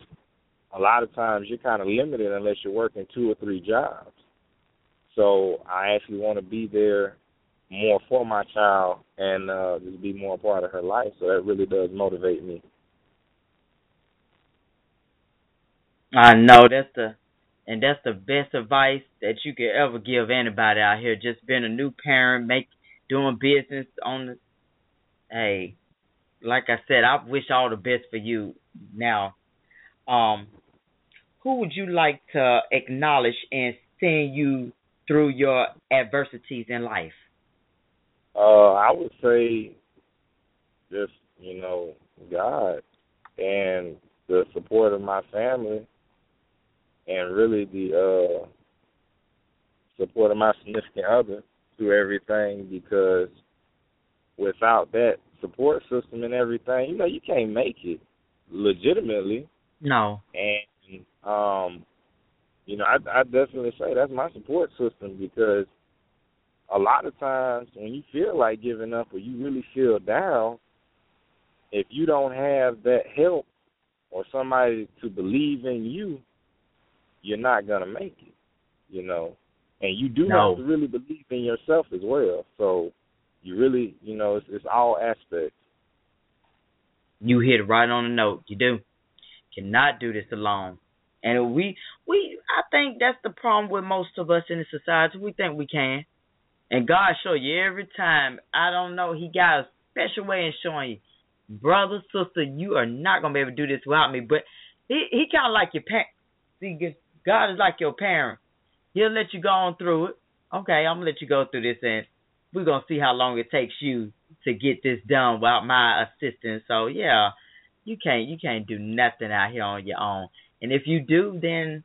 a lot of times you're kind of limited unless you're working two or three jobs so i actually want to be there more for my child and uh just be more a part of her life. So that really does motivate me. I know that's the and that's the best advice that you could ever give anybody out here. Just being a new parent, make doing business on the hey, like I said, I wish all the best for you. Now, um, who would you like to acknowledge and send you through your adversities in life? Uh, I would say just, you know, God and the support of my family and really the uh support of my significant other through everything because without that support system and everything, you know, you can't make it legitimately. No. And um you know, I I definitely say that's my support system because a lot of times when you feel like giving up or you really feel down, if you don't have that help or somebody to believe in you, you're not gonna make it. You know. And you do no. have to really believe in yourself as well. So you really, you know, it's, it's all aspects. You hit right on the note. You do. Cannot do this alone. And we we I think that's the problem with most of us in the society. We think we can. And God show you every time. I don't know, he got a special way in showing you, brother, sister, you are not gonna be able to do this without me. But he he kinda like your parent see God is like your parent. He'll let you go on through it. Okay, I'm gonna let you go through this and we're gonna see how long it takes you to get this done without my assistance. So yeah, you can't you can't do nothing out here on your own. And if you do, then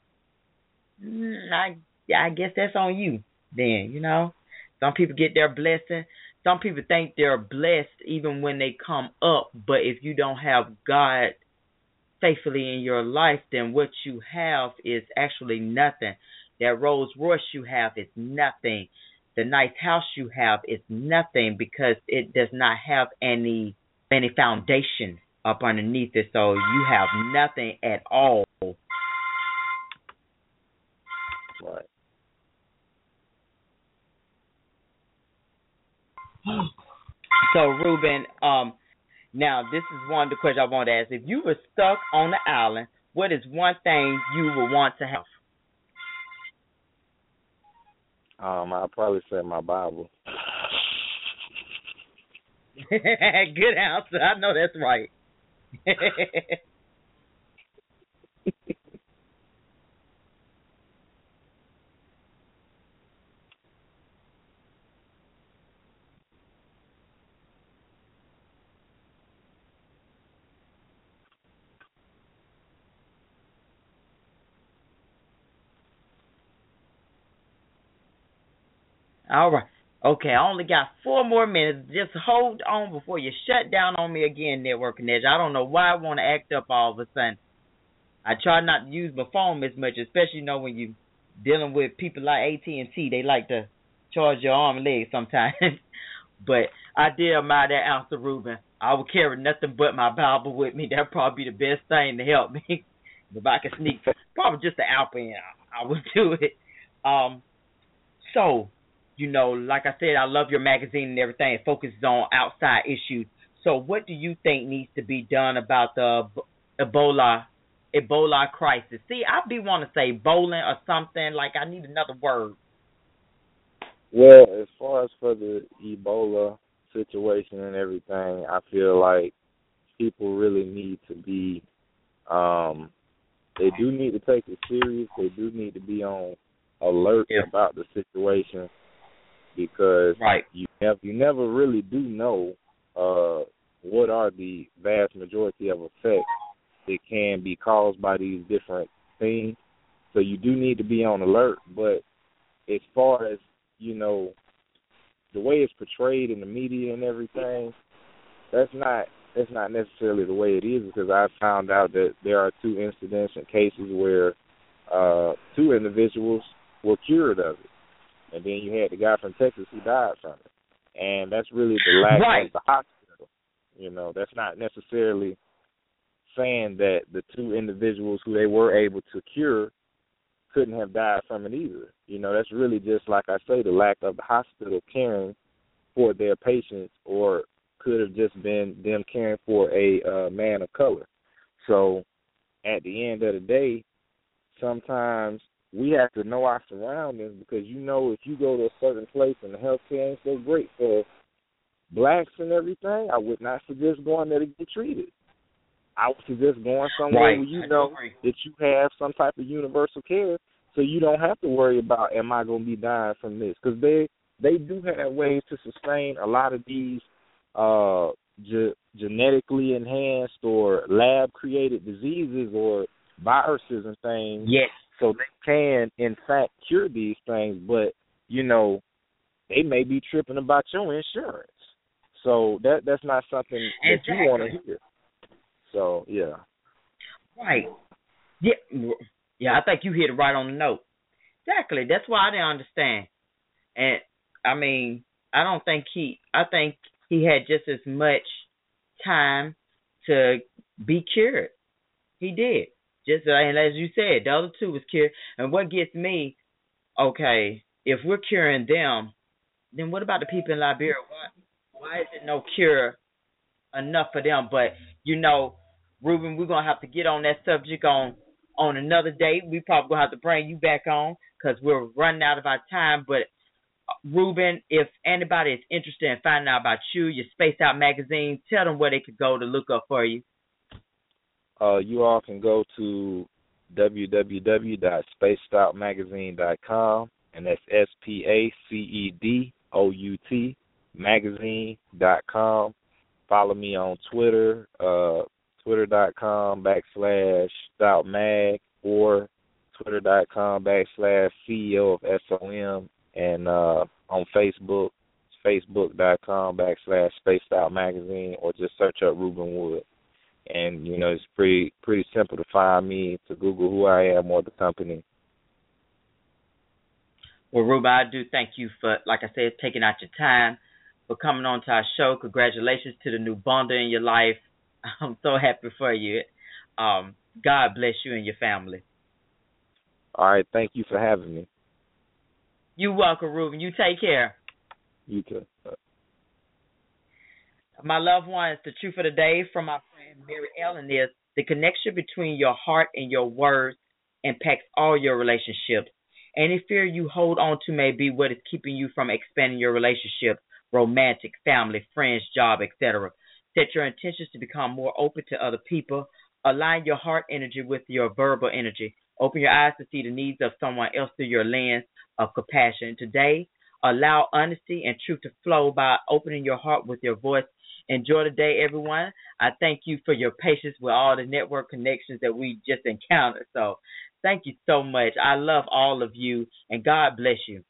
mm, I I guess that's on you. Then you know, some people get their blessing. Some people think they're blessed even when they come up. But if you don't have God faithfully in your life, then what you have is actually nothing. That Rolls Royce you have is nothing. The nice house you have is nothing because it does not have any any foundation up underneath it. So you have nothing at all. Right. So Rueben, um, now this is one of the questions I want to ask. If you were stuck on the island, what is one thing you would want to have? Um, I'll probably say my Bible. Good answer. I know that's right. All right. Okay, I only got four more minutes. Just hold on before you shut down on me again, Networking Edge. I don't know why I want to act up all of a sudden. I try not to use my phone as much, especially you know when you dealing with people like AT and T. They like to charge your arm and leg sometimes. but I did admire that answer, Rueben. I would carry nothing but my Bible with me. That'd probably be the best thing to help me. if I could sneak, probably just the apple in, I would do it. Um, so you know, like I said, I love your magazine and everything. It focuses on outside issues. So, what do you think needs to be done about the Ebola Ebola crisis? See, I be want to say bowling or something. Like I need another word. Well, as far as for the Ebola situation and everything, I feel like people really need to be um they do need to take it serious. They do need to be on alert yeah. about the situation because right. you never you never really do know uh what are the vast majority of effects that can be caused by these different things. So you do need to be on alert. But as far as, you know, the way it's portrayed in the media and everything, that's not that's not necessarily the way it is because I found out that there are two incidents and cases where uh two individuals were cured of it and then you had the guy from Texas who died from it. And that's really the lack right. of the hospital. You know, that's not necessarily saying that the two individuals who they were able to cure couldn't have died from it either. You know, that's really just like I say, the lack of the hospital caring support their patients, or could have just been them caring for a uh, man of color. So, at the end of the day, sometimes we have to know our surroundings because you know if you go to a certain place and the healthcare ain't so great for blacks and everything, I would not suggest going there to get treated. I would suggest going somewhere right. where you know that you have some type of universal care, so you don't have to worry about am I going to be dying from this because they they do have ways to sustain a lot of these uh ge- genetically enhanced or lab created diseases or viruses and things. Yes. So they can in fact cure these things, but you know they may be tripping about your insurance. So that that's not something that exactly. you want to hear. So yeah. Right. Yeah. Yeah, I think you hit it right on the note. Exactly. That's why I didn't understand. And I mean, I don't think he. I think he had just as much time to be cured. He did. Just and as you said, the other two was cured. And what gets me, okay, if we're curing them, then what about the people in Liberia? Why why is it no cure enough for them? But you know, Rueben, we're gonna have to get on that subject on on another date. We probably gonna have to bring you back on because we're running out of our time. But uh, Rueben, if anybody is interested in finding out about you, your Spaced Out magazine, tell them where they could go to look up for you. Uh, you all can go to www.spacedoutmagazine.com, and that's S P A C E D O U T magazine.com. Follow me on Twitter, uh, twitter.com backslash stoutmag or twitter.com backslash CEO of SOM and uh, on Facebook, facebook.com backslash Spaced or just search up Rueben Wood. And you know, it's pretty pretty simple to find me to Google who I am or the company. Well, Rueben, I do thank you for, like I said, taking out your time for coming on to our show. Congratulations to the new bonder in your life. I'm so happy for you. Um, God bless you and your family. All right, thank you for having me. You're welcome, Rueben. You take care. You too. My loved ones, the truth of the day from my friend Mary Ellen is the connection between your heart and your words impacts all your relationships. Any fear you hold on to may be what is keeping you from expanding your relationship, romantic, family, friends, job, etc. Set your intentions to become more open to other people. Align your heart energy with your verbal energy. Open your eyes to see the needs of someone else through your lens of compassion. Today, allow honesty and truth to flow by opening your heart with your voice. Enjoy the day, everyone. I thank you for your patience with all the network connections that we just encountered. So, thank you so much. I love all of you, and God bless you.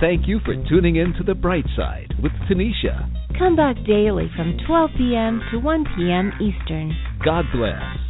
Thank you for tuning in to The Bright Side with Tanisha. Come back daily from 12 p.m. to 1 p.m. Eastern. God bless.